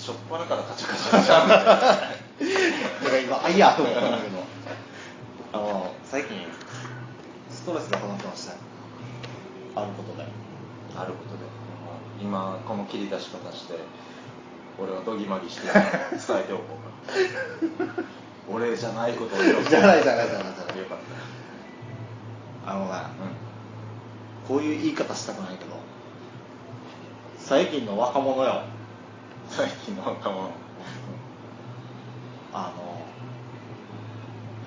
しょっぱなからカチャカチャしちゃうんだよだから今あいやと思ったんだけどあの最近ストレスが溜まってました。よあることで。あることで。今この切り出し方して俺はドギマギして 伝えておこうか。俺じゃないことを言おうじゃないじゃないじゃないじゃない。よかっあのねた、うん。こういう言い方したくないけど最近の若者よ 最近の若者あの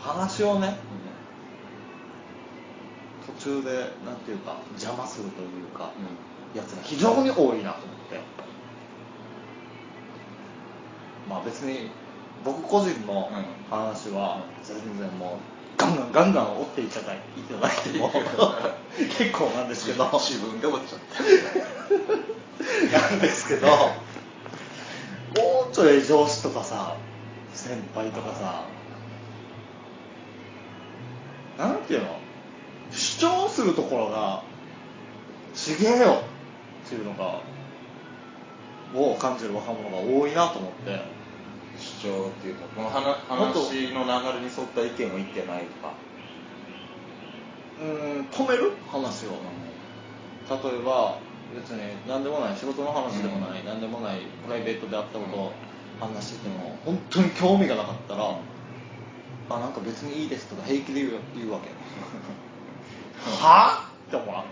話をね途中でなんていうか邪魔するというか、やつが非常に多いなと思って。まあ別に僕個人の話は全然もうガンガンガンガン追っていただいいただいても 結構なんですけど。自分で落ちちゃった なんですけどもうちょい上司とかさ先輩とかさなんていうの？主張するところがちげえよ。っていうのがを感じる若者が多いなと思って。主張っていうかこの話話の流れに沿った意見を言ってないとか。うーん止める？話を。例えば別に何でもない仕事の話でもない、何でもないプライベートであったことを話してても本当に興味がなかったら、あなんか別にいいですとか平気で言う言うわけ。は？あって思わん。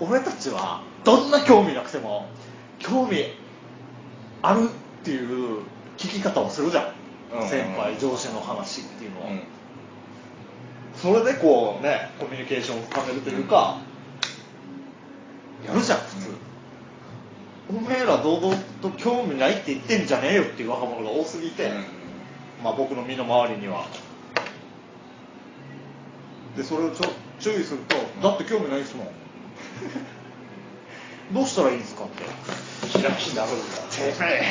俺たちはどんな興味なくても興味あるっていう聞き方をするじゃん、うんうん。うん。先輩上司の話っていうのは、うん。それでこうねコミュニケーションを深めるというか、やるじゃん普通、おめえら堂々と興味ないって言ってんじゃねえよっていう若者が多すぎて、うん。まあ僕の身の回りには。でそれをちょ注意するとだって興味ないですもん。どうしたらいいんですかって。開き直るんだて。め え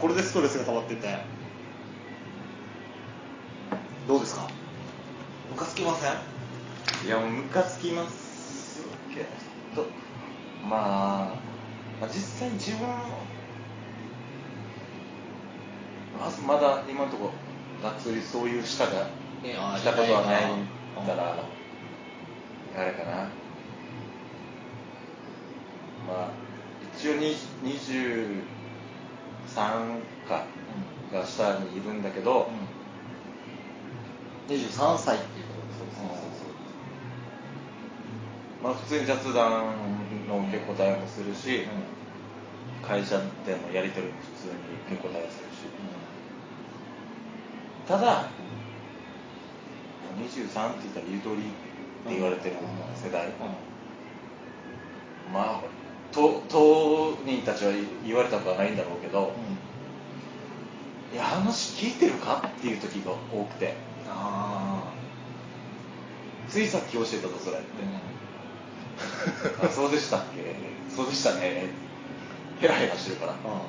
これでストレスが溜まってて。どうですか？ムカつきません？いやもうムカつきますけどまあ、まあ実際自分まずまだ今のところがっつりそういう舌がいやしたことはないうんからあれかな。まあ一応に23かが下にいるんだけど、23歳っていうまあ普通に雑談の受け答えもするし、会社でのやり取りも普通に受け答えするし、ただ23って言ったらゆとりって言われてる世代、まあと当人たちは言われたことはないんだろうけど、いや話聞いてるかっていう時が多くて。あついさっき教えたぞそれって、あそうでしたっけ？そうでしたね。ヘラヘラしてるから、あ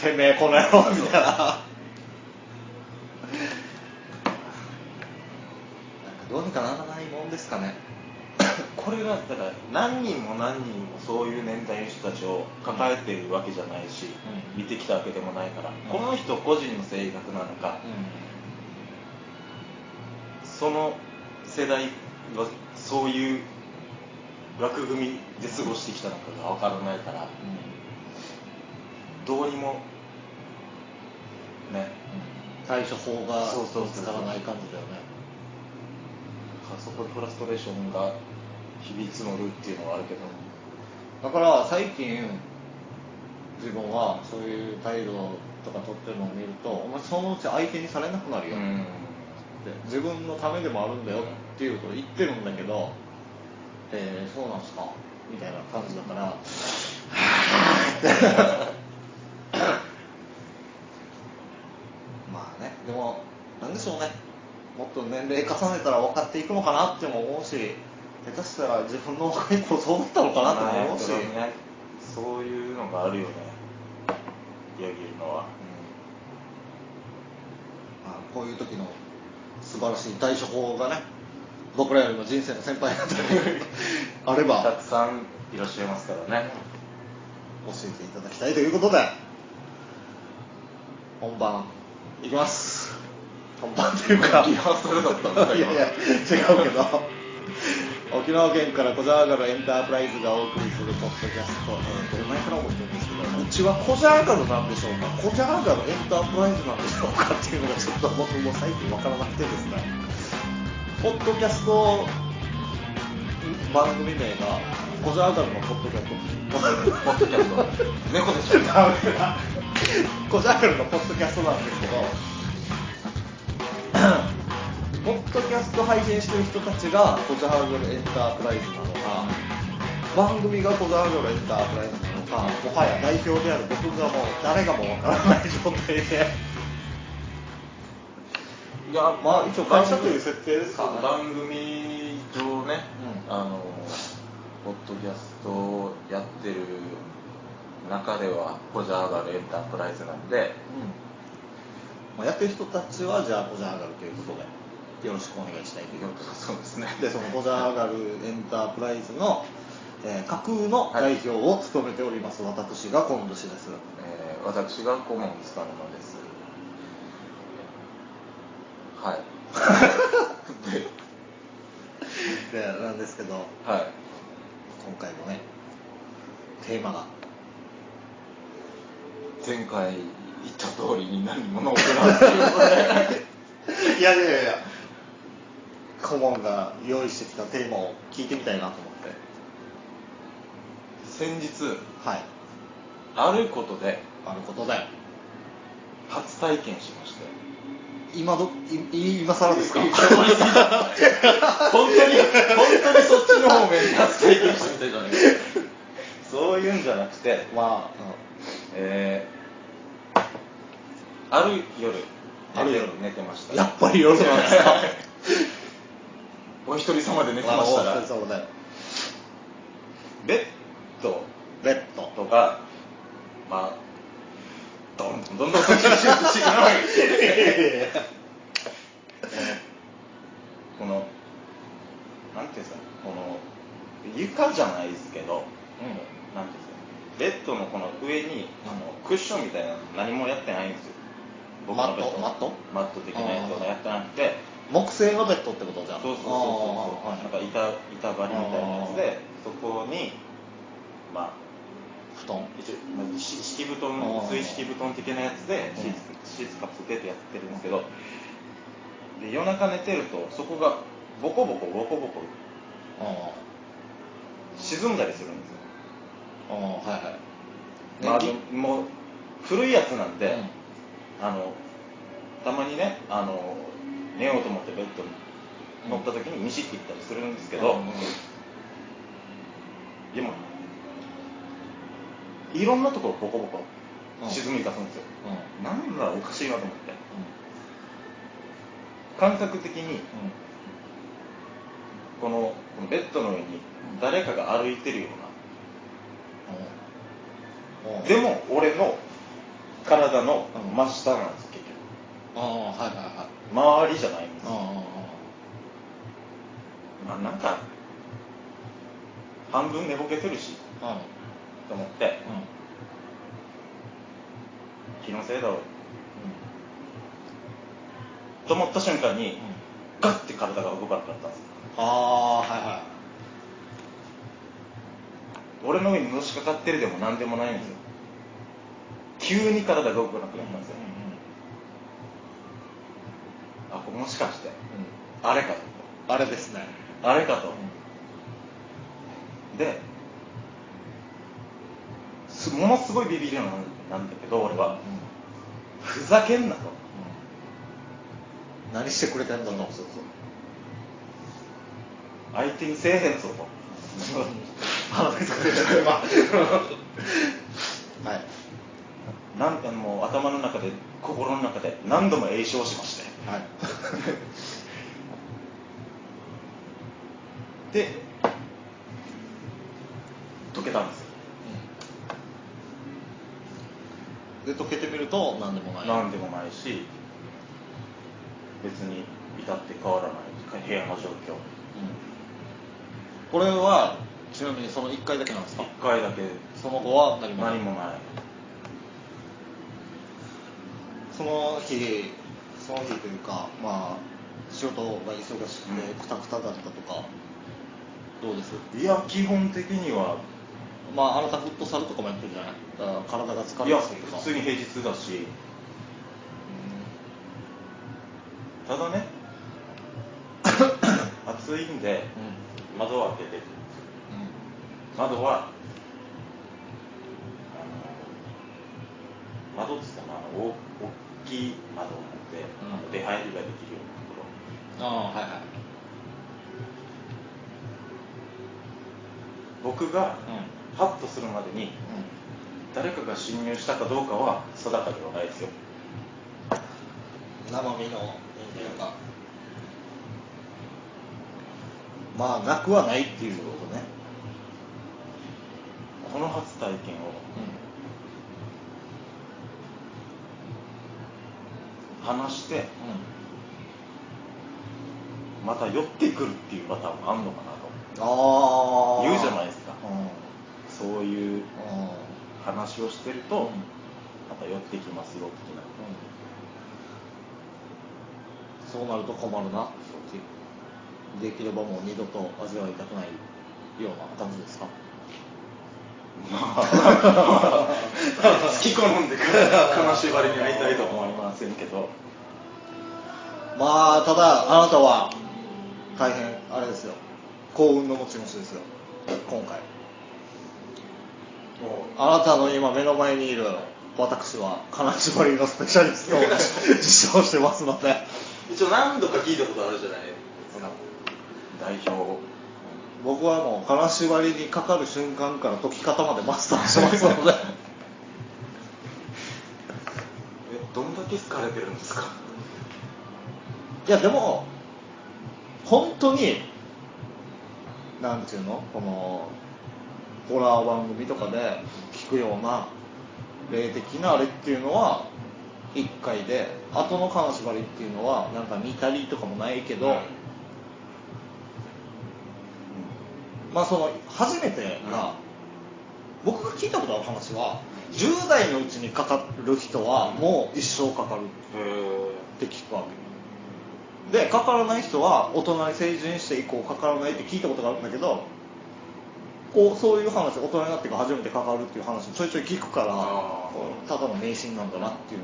てめえこの野郎みたいな。なんかどうにかならないもんですかね。これがだから何人も何人もそういう年代の人たちを抱えてるわけじゃないし、うん。見てきたわけでもないから、ん。この人個人の性格なのか、その世代はそういう枠組みで過ごしてきたのかが分からないからどうにもね対処法が見つからない感じだよね。そこでフラストレーションが日々募るっていうのはあるけど、だから最近自分はそういう態度とか取ってるのを見るとお前そのうち相手にされなくなるよ、うん。自分のためでもあるんだよっていうことを言ってるんだけど、えーそうなんすかみたいな感じだから、まあね、でも、なんでしょうね、もっと年齢重ねたら分かっていくのかなっても思うし、下手したら自分の若い頃そうだったのかなっても思うし、まあねそういうのがあるよね。よぎるのは、まあこういう時の素晴らしい対処法がね、僕らよりも人生の先輩方にあれば。たくさんいらっしゃいますからね。教えていただきたいということで本番いきます。本番っていうか。リハーサルだったんですかいやいや違うけど。沖縄県からコジャーガルエンタープライズがお送りするポッドキャスト、えー、これ前から思ってるんですけどうちはコジャーガルなんでしょうか？コジャーガルエンタープライズなんでしょうか？っていうのがちょっと僕も最近わからなくてですねポッドキャスト番組名がコジャーガルのポッドキャスト。ポッドキャスト。猫でしょ。ダメだ。コジャーガルのポッドキャストなんですけどポッドキャスト配信してる人たちがコジャーガルエンタープライズなのか番組がコジャーガルエンタープライズなのかもはや代表である僕がもう誰がもわからない状態でいやまあ一応会社という設定ですか。らね番組上ね、うん。あのポッドキャストをやってる中ではコジャーガルエンタープライズなんでまあ、やってる人たちはじゃあコジャーガルということでよろしくお願いしたいということで。そうですね。でそのコジャーガルエンタープライズの、えー架空の代表を務めております、私が今年です。えー私が顧問つかの間ですはい。ででなんですけどはい。今回もねテーマが。前回言った通りに何も残らんっていうことで。いやいやいや。顧問が用意してきたテーマを聞いてみたいなと思って。先日はい。あることで。あることで。初体験しまして今どい今更ですか？本当に本当にそっちの方面に初体験してみたいじゃないそういうんじゃなくてまあ、えーある夜ある夜。寝てました。やっぱり夜なんですか？お一人様で寝てましたら。あおでベッド。ベッド。とかまあどんどんどんどんそっちにシフトしていかないこのなんていうんですかこの床じゃないですけど、うんなんていうんですかベッドのこの上にあのクッションみたいなの何もやってないんですよ僕のベッドマットマット的なやつをやってなくて木製のベッドってことじゃんそうそうそうそうなんか板板張りみたいなやつでそこにまあ布団。敷布団薄い敷布団的なやつでシーツシーツかぶせてやってるんですけどで夜中寝てるとそこがボコボコボコボコあ沈んだりするんですよ。あああはいはい。まあ年もう古いやつなんで、うん。あのたまにねあの寝ようと思ってベッドに乗った時にミシっていったりするんですけど、うんうん。でもいろんなところボコボコうん。沈み出すんですよ、うん。なんだおかしいなと思って。感覚的にこのこのベッドの上に誰かが歩いてるような。でも俺の体の真下なんです結局。ああはいはいはい。周りじゃないんですよ。あまあなんか半分寝ぼけてるし。あああと思って。うん気のせいだろう。と思った瞬間にガッて体が動かなかったんですよ。ああはいはい。俺の上にのしかかってるでも何でもないんですよ。急に体が動かなくなったんですよ、あこれもしかしてあれかあれですね。とあれかと、ですものすごいビビりなんなんだけど俺は、ふざけんなと。何してくれてんだとそうそう。相手にせえへんぞと。はい。なんかもう頭の中で心の中で何度も栄唱しまして。はい。で解けたんですよで溶けてみると何でもない。何でもないし別に至って変わらない。部屋の状況。これはちなみにその1回だけなんですか？1回だけ。その後は何もない。何もない。その日その日というかまあ仕事が忙しくてうん。クタクタだったとかどうです？いや基本的にはまああなたフットサルとかもやってるじゃない？だから体が疲いやれやすいとか普通に平日だし。ただね。暑いんでうん。窓を開けて。るうん。窓は窓っつってもあの大大きい窓なんで、うん。出入りができるようなところ。ああはいはい。僕がうハッとするまでに誰かが侵入したかどうかは定かではないですよ。生身の人間が。まあなくはないっていうことね。この初体験を話してうん。また寄ってくるっていうパターンもあんのかなと。ああ言うじゃないですか。うんそういううん話をしてると、うんまた寄ってきますよ的な。そうなると困るな。できればもう二度と味わいたくないような感じですか？まあ。好き好んで金縛りに会いたいとは思いませんけど。まあただあなたは大変あれですよ。幸運の持ち主ですよ。今回あなたの今目の前にいる私は金縛りのスペシャリストを受賞してますので。一応何度か聞いたことあるじゃないですか。代表。僕はもう金縛りにかかる瞬間から解き方までマスターしてますので。えどんだけ好かれてるんですか？いやでも本当になんていうの？このホラー番組とかで聞くような霊的なあれっていうのは1回で後の金縛りっていうのはなんか似たりとかもないけど、まあその初めてが、僕が聞いたことある話は10代のうちにかかる人はもう一生かかるって聞くわけ。でかからない人は大人に成人して以降かからないって聞いたことがあるんだけどこうそういう話大人になってから初めてかかるっていう話ちょいちょい聞くからあただの迷信なんだなっていう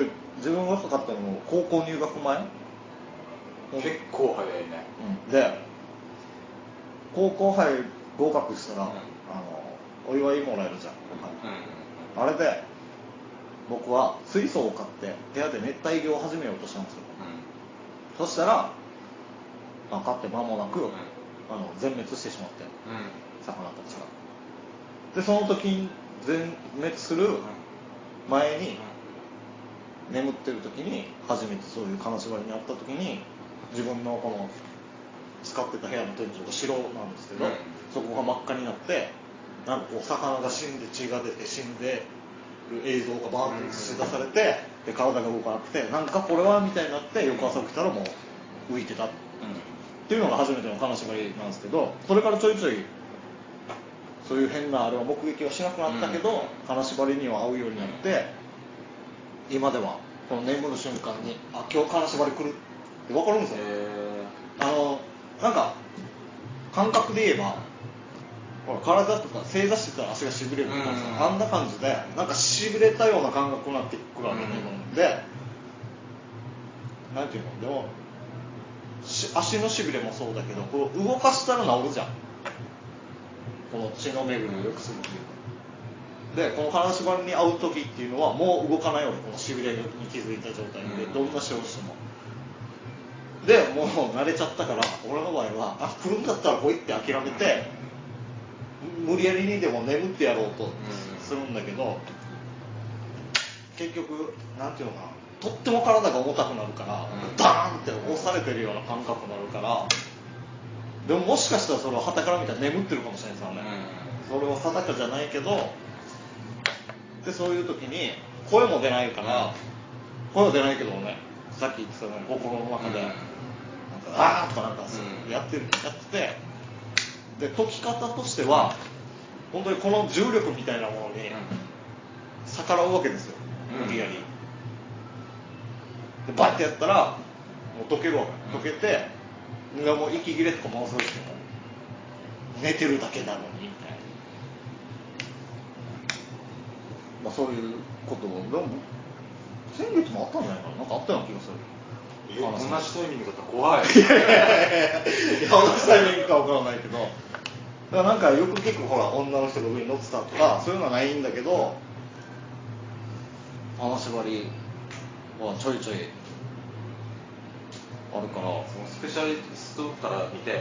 の。で自分がかかったのも高校入学前？結構早いね。うん。で高校入る合格したら、うん。あのお祝いもらえるじゃん、うん。あれで僕は水槽を買って部屋で熱帯魚を始めようとしたんですよ。そしたら、まあ、買って間もなく、あの全滅してしまって魚たちが。でその時に全滅する前に眠ってる時に初めてそういう金縛りにあった時に自分のこの使ってた部屋の天井が白なんですけど、うん。そこが真っ赤になってなんかこう魚が死んで血が出て死んでる映像がバーンと映し出されてで体が動かなくてなんかこれはみたいになって翌朝起きたらもう浮いてたっていうのが初めての金縛りなんですけどそれからちょいちょいそういう変なあれは目撃はしなくなったけど、金縛りには合うようになって今ではこの眠る瞬間にあ今日金縛り来るって分かるんですよ、へあのなんか感覚で言えばほら体とか正座してたら足がしびれるとかさ、うん。あんな感じでなんかしびれたような感覚になってくるわけね、うんでなんていうの？でもし足のしびれもそうだけどこう動かしたら治るじゃん。この血の巡りを良くするっていうか。でこの金縛りに合う時っていうのはもう動かないわけこのしびれに気づいた状態で、うん。どんな仕事しても。でもう慣れちゃったから俺の場合はあ来るんだったら来いって諦めて無理やりにでも眠ってやろうとするんだけど結局なんていうのかなとっても体が重たくなるから、うん。ダーンって押されてるような感覚になるからでももしかしたらそれは旗から見たら眠ってるかもしれないですよね、それは定かじゃないけどでそういう時に声も出ないから声は出ないけどねさっき言ってたの心の中で、うん。なんかあーとかなんかうん。やってるやっててで解き方としては本当にこの重力みたいなものに逆らうわけですようん。無理やり、でバッてやったらもう溶けるわうんけ。溶けて、でもう息切れとかもそうですけど寝てるだけなのにみたいな、まあ、そういうことをでも先月もあったんじゃないかな。なんかあったような気がする。え同じタイミングだったら怖い。いや同じタイミングかわからないけど。だからなんかよく結構ほら女の人が上に乗ってたとかそういうのはないんだけど金縛りはちょいちょいあるから、うそのスペシャリストから見てん、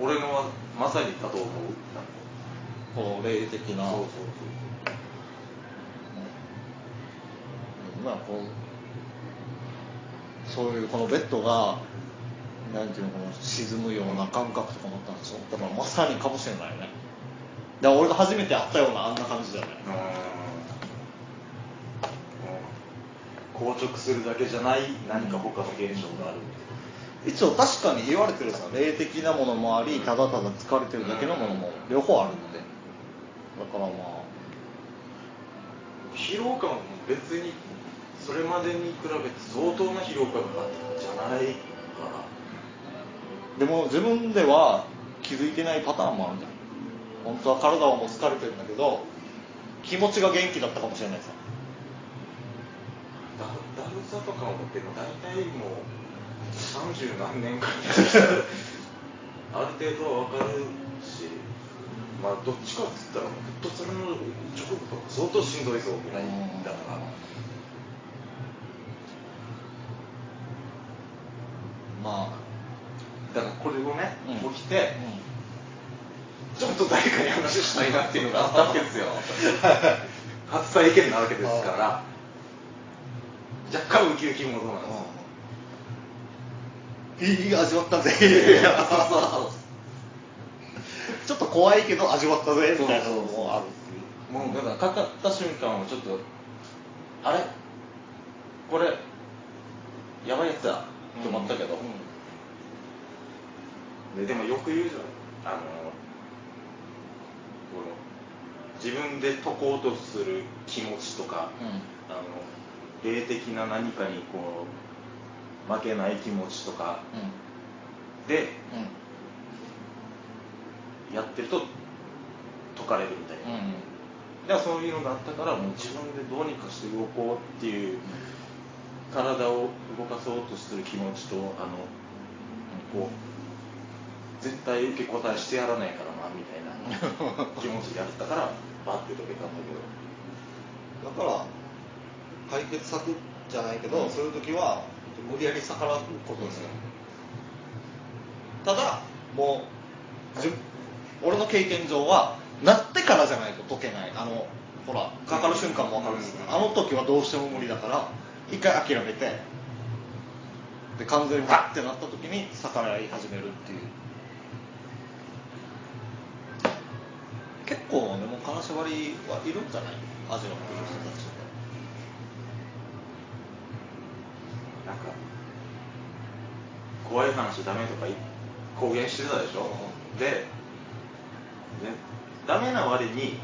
俺のはまさにだと思う。この霊的な。そうそううん。まあこうそういうこのベッドがなんていうのこの沈むような感覚とか思ったんでしょだからまさにかもしれないね。だから俺が初めて会ったようなあんな感じじゃない。そううん硬直するだけじゃない何か他の現象がある。一応確かに言われてるさ霊的なものもありただただ疲れてるだけのものも両方あるってだからまあ。疲労感も別にそれまでに比べて相当な疲労感があったんじゃないかでも自分では気づいてないパターンもあるじゃん。本当は体はもう疲れてるんだけど気持ちが元気だったかもしれないさ。なだだるさとかもでも大体もう30何年間ある程度は分かるしまあどっちかっつったらフットサルの直後とか相当しんどいぞぐらいだから。まあ。だからこれをね、うん。起きて、ちょっと誰かに話したいなっていうのがあったわけですよ。初体験なわけですから若干ウキウキモードなんです。よいい味わったぜ。そうそうそうちょっと怖いけど味わったぜ。みたいなのもあるっていう。もうだからかかった瞬間はちょっとあれ？これやばいやつだ。って思ったけど、ででもよく言うじゃん。あの自分で解こうとする気持ちとか、あの霊的な何かにこう負けない気持ちとかでやってると解かれるみたいな、だからそういうのがあったからもう自分でどうにかして動こうっていう体を動かそうとする気持ちとあのこう絶対受け答えしてやらないからなみたいな気持ちでやったからバッて解けたんだけど。だから解決策じゃないけど、そういう時は無理やり逆らうことですよ、ただもう俺の経験上はなってからじゃないと解けない。あのほらかかる瞬間も分かるんですけど、あの時はどうしても無理だから一回諦めてで完全にバッてなった時に逆らい始めるっていう。結構でも金縛りはいるんじゃない？味わってる人たちってなんか怖い話ダメとかい公言してたでしょ、ででダメな割に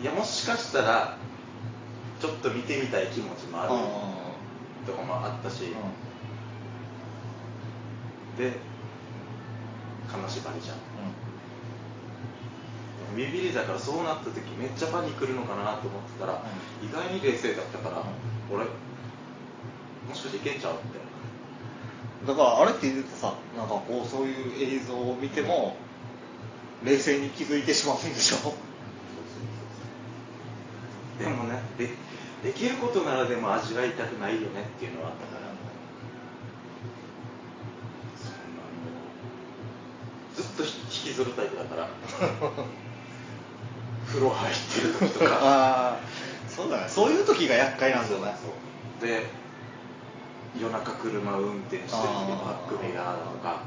いやもしかしたらちょっと見てみたい気持ちもあるとかもあったし、で金縛りじゃん。ビビりだからそうなった時めっちゃパニクるのかなと思ってたら、意外に冷静だったから、俺もしかしていけんちゃうってだからあれって言うとさなんかこうそういう映像を見ても冷静に気づいてしまうんでしょ？でもねでできることならでも味わいたくないよねっていうのはあったから。ずっと引きずるタイプだから。風呂入ってる時とか。ああそうだね。そういう時が厄介なんだよね。で夜中車運転してる時のバックミラーだとか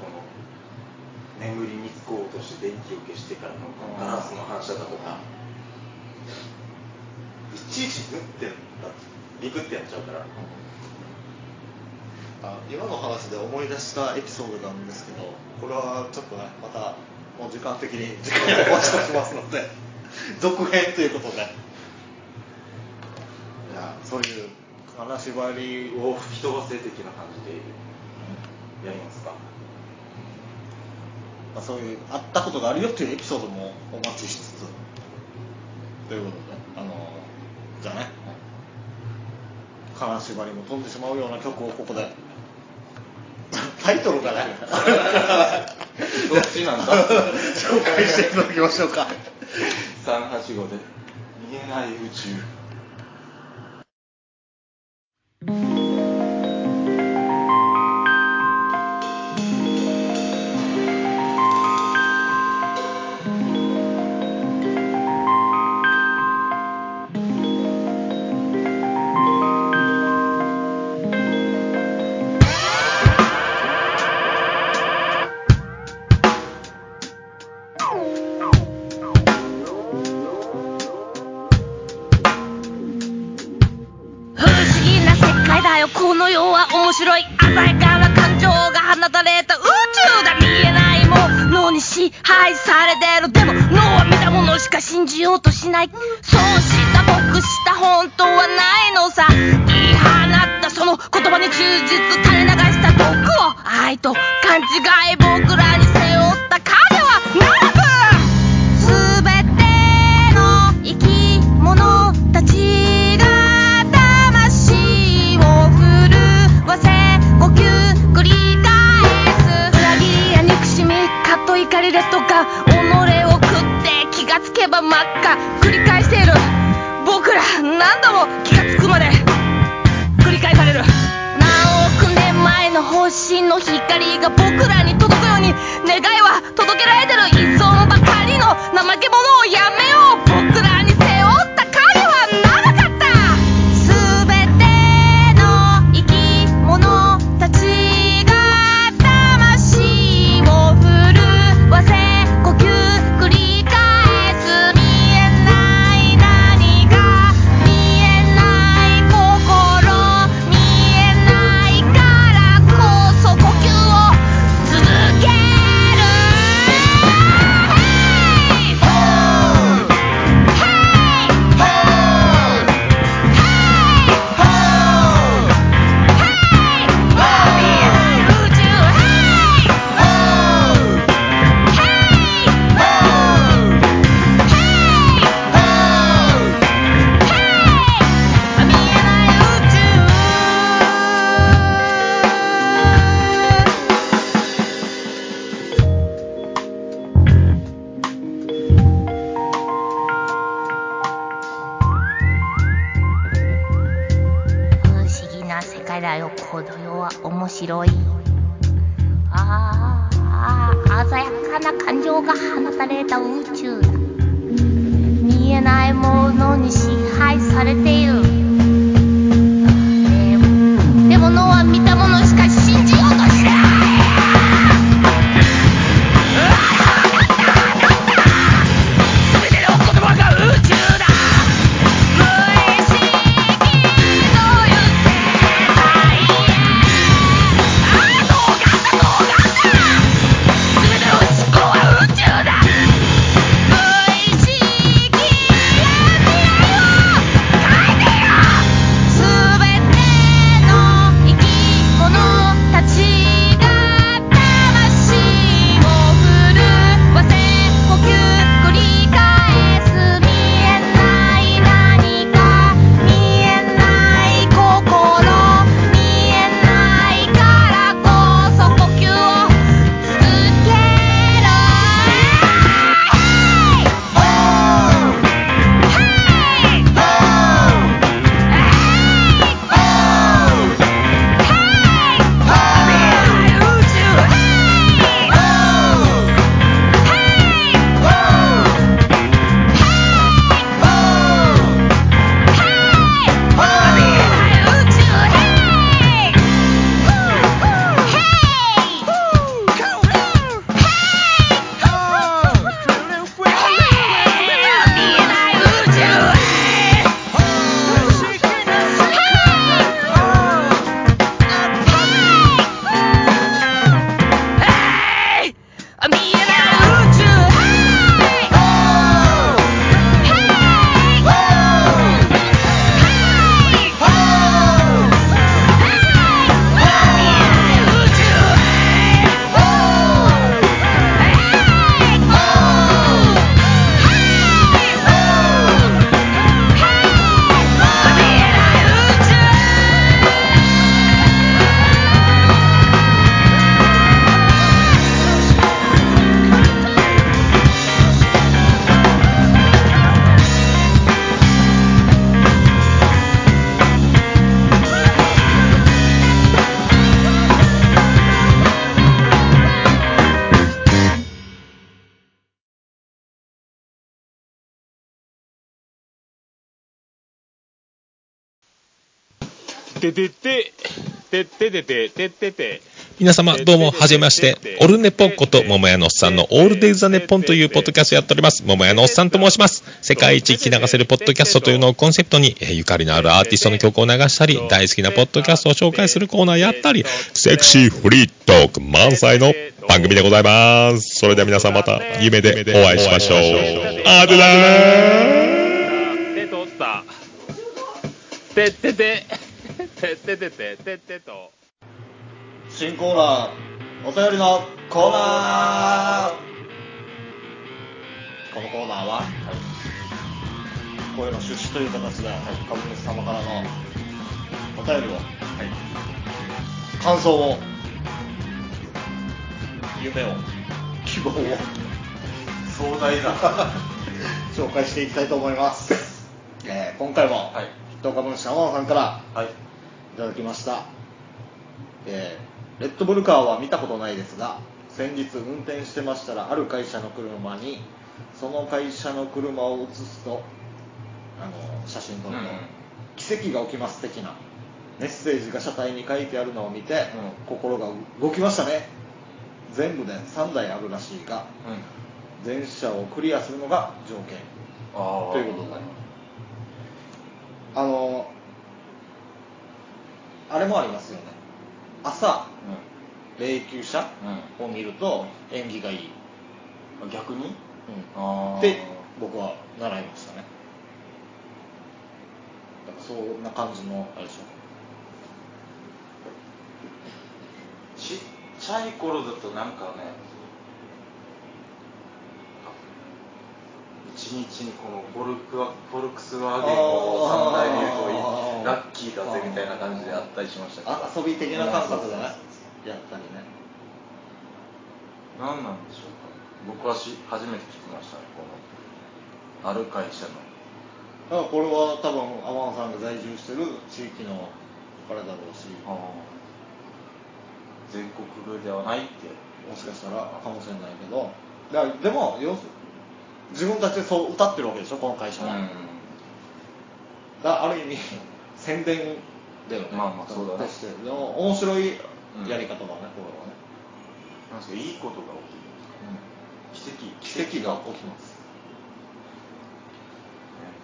この眠りにつこうとして電気を消してからのガラスの反射だとか一ちいちグッてやったリクってやっちゃうから。あ今の話で思い出したエピソードなんですけどこれはちょっとねまたもう時間的に時間を押しときますので続編ということでいやそういう金縛りを吹き飛ばせ的な感じでやりますか？まあ、そういう会ったことがあるよっていうエピソードもお待ちしつつ。ということであのじゃあね金縛りも飛んでしまうような曲をここで。タイトルがね どっちなんだ？紹介していただきましょうか。385で見えない宇宙よな感情が放たれた宇宙だ。見えないものに支配されている。ててて、てっててて、てってて。皆様、どうも、はじめまして。オルネポこと、桃屋のおっさんのオールデイズ・ザ・ネッポンというポッドキャストやっております。桃屋のおっさんと申します。世界一聞き流せるポッドキャストというのをコンセプトに、えーゆかりのあるアーティストの曲を流したり、大好きなポッドキャストを紹介するコーナーやったり、セクシーフリートーク満載の番組でございます。それでは皆さんまた夢でお会いしましょう。あでだーてとった。てってて、てっててて、てってと。新コーナー、お便りのコーナー。このコーナーは、声の出資という形で、株主様からのお便りを、感想を、夢を、希望を壮大な。紹介していきたいと思います。えー今回も、はい。筆頭株主天野さんからはいいただきました、えーレッドブルカーは見たことないですが先日運転してましたらある会社の車にその会社の車を写すとあの写真撮ると、うん。奇跡が起きます的なメッセージが車体に書いてあるのを見て、心が動きましたね。全部で3台あるらしいがうん。全車をクリアするのが条件。ということで。あのあれもありますよね。朝霊柩車を見ると縁起がいい、うん逆に？うん。って僕は習いましたね。だからそんな感じのあれでしょ。ちっちゃい頃だとなんかね一日にこのフォルクワフォルクスワーゲンを3台見るとラッキーだぜみたいな感じであったりしましたけど。あ遊び的な感覚でねそうやったりね何な。んでしょうか。僕はし初めて聞きましたねこのある会社のだからこれは多分天野さんが在住してる地域のあれだろうし。全国ではないって。もしかしたらかもしれないけど。でも要す自分たちでそう歌ってるわけでしょこの会社は、だからある意味宣伝だよねまあまあそうだね。でも面白いやり方だね、これはね、なんですかいいことが起きる奇跡。奇跡が起きます。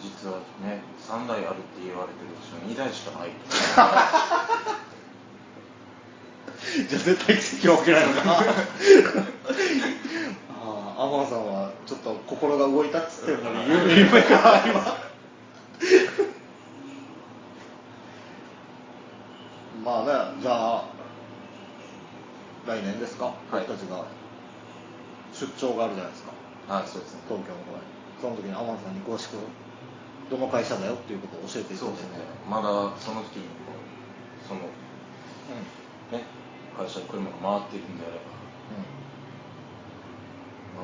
実はね3台あるって言われてるうちの2台しかない じゃあ絶対奇跡は起きないのか。な ああ天野さんはちょっと心が動いたっつってるのに夢夢が今まあねじゃあ来年ですか、はい。僕たちが出張があるじゃないですか。あそうですね。東京の方にその時に天野さんに詳しくどの会社だよっていうことを教えていただいて。そうですね。まだその時にそのね会社の車が回っているんであれば、まあ、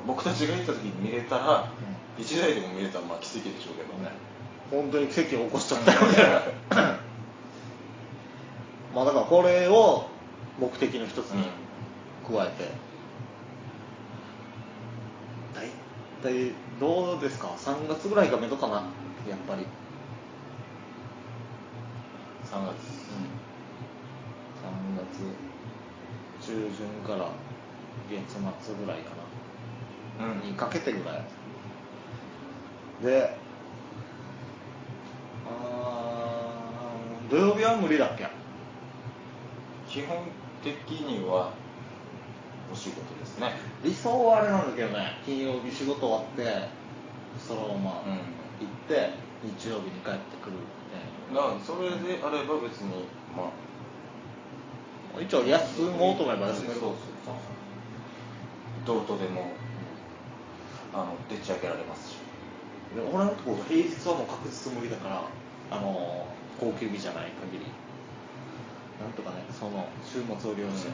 僕たちが行った時に見れたら、一1台でも見れたらまあ奇跡でしょうけどね、本当に奇跡を起こしちゃったよね。まあだからこれを目的の一つに加えて、大体どうですか？3月ぐらいがめどかな？やっぱり。3月、3月中旬から月末ぐらいかな。うんにかけてぐらい。であー土曜日は無理だっけ？基本的にはお仕事ですね。理想はあれなんだけどね金曜日仕事終わってそのままうん。行って、日曜日に帰ってくるみだからそれであれば別にまあ。一応休もうと思えば休めるそうそうどう。とでもあのでっち上げられますし。で俺のところ平日はもう確実無理だからあの高級日じゃない限り。なんとかねその週末を利用して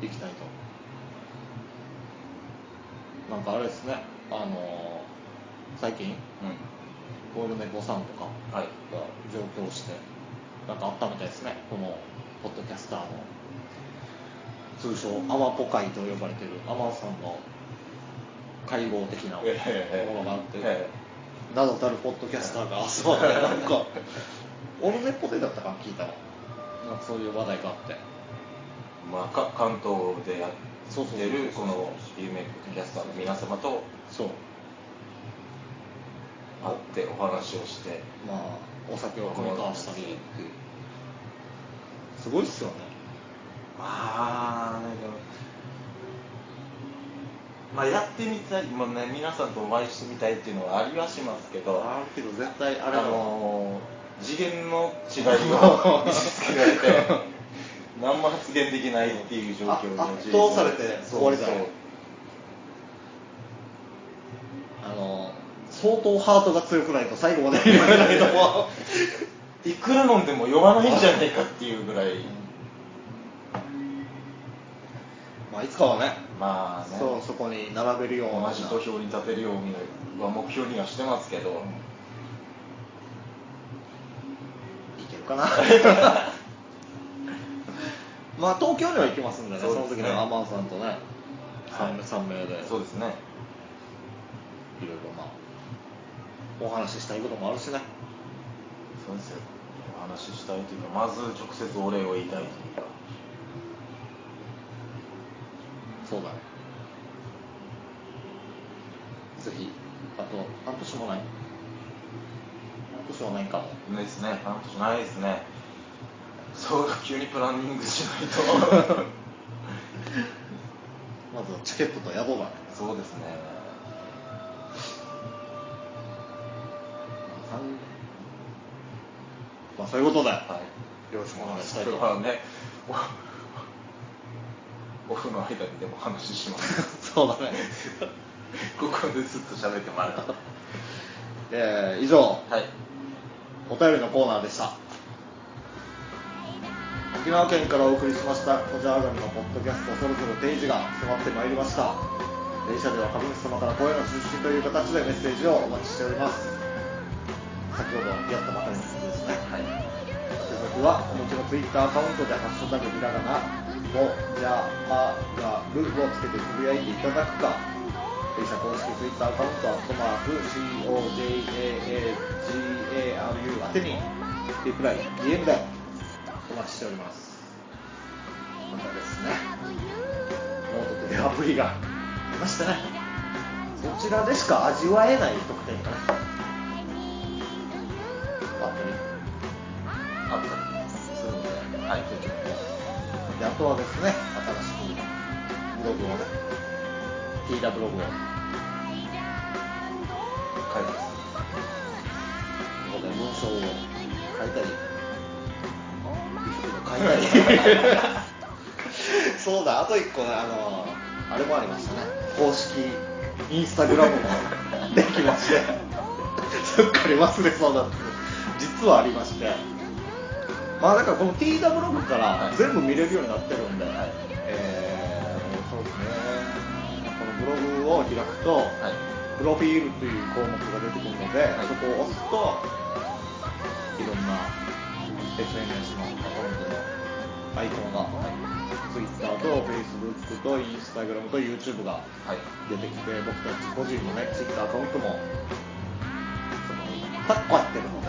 行きたいと、なんかあれですねあの最近ゴールネコさんとかはい。が上京してなんかあったみたいですねこのポッドキャスターの。通称アマポ会と呼ばれてるアマンさんの会合的なものがあって、え名だたるポッドキャスターが集まってなんかオルネポテだったか聞いたの。なんかそういう話題があって。まあ、か関東でやってるこの有名ポッドキャスターの皆様とそう。会ってお話をしてまあお酒を酌み交わしたりすごいっすよね。まあねでもまあやってみたい、まあね、皆さんとお会いしてみたいっていうのはありはしますけどあるけど絶対ああれののー次元の違いを見せつけられて何も発言できないっていう状況にあ圧倒されて終わりだあの相当ハートが強くないと最後まで見れないと いくら飲んでも酔わないんじゃないかっていうぐらいまあいつかはね。まあね。そうそこに並べるような。同じ土俵に立てるようには目標にはしてますけど、いけるかな。まあ東京には行きますんでねそね。時にアマンさんとねはい。3名三名で。そうですね。いろいろまあお話ししたいこともあるしね。そうですよ。お話ししたいというかまず直接お礼を言いたいというかそうだね。ぜひあと半年もない？半年もないか。もですね。半年ないですね。そう急にプランニングしないと。まずはチケットと宿だねそうですね。まあそういうことで、はい。よろしくお願いしたいそとれはねオフの間にでも話します。そうだね。ここでずっと喋ってもらう えー以上。はい。お便りのコーナーでした。沖縄県からお送りしましたこちら上がりのポッドキャストそろそろ定時が迫ってまいりました。電車では株主様から声の出資という形でメッセージをお待ちしております。先ほどやったばかりのことですね。はい。宛先はお持ちのツイッターアカウントで「ハッシュタグひらがな」もじゃあがるをつけてつぶやいていただくか。弊社公式ツイッターアカウントアットマーク COJAAGARU 宛てにリプライ DM でお待ちしております。またですねノートというアプリがありましてね。そちらでしか味わえない特典がねあったりあったりするので、はい、そちらもであとはですね新しくブログをね TW ブログを書いてますここで文章を。書いたり書いたり。そうだあと一個ねあのあれもありましたね。公式インスタグラムもできまして。すっかり忘れそうだったけど。実はありましてまあだからこの TW ブログから全部見れるようになってるんで、えーそうですね。このブログを開くと、プロフィールという項目が出てくるので、そこを押すといろんな SNS のアカウントのアイコンが、Twitter と Facebook と Instagram と YouTube がはい。出てきて僕たち個人のね Twitter アカウントもそこにパッコってるので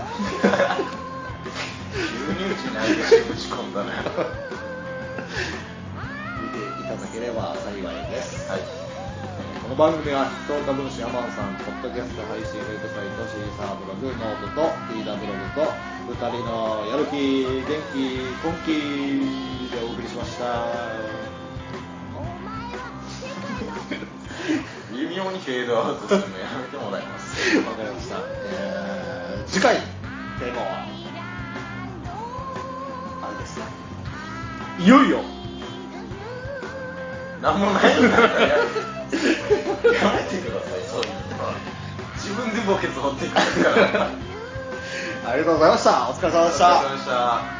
急にうちに相手して打ち込んだら見ていただければ幸いです、はい。この番組は筆頭株主アマンさんポッドキャスト配信ウェブサイトシーサーブログノートと TW ブログと2人のやる気元気根気でお送りしました。微妙にフェードアウトするのやめてもらいます。わかりました、えー次回テーマは？いよいよ。なんもないんだったらややめてくださいそういうのは。自分で墓穴掘っていくんですから。ありがとうございました。お疲れ様でした。ありがとうございました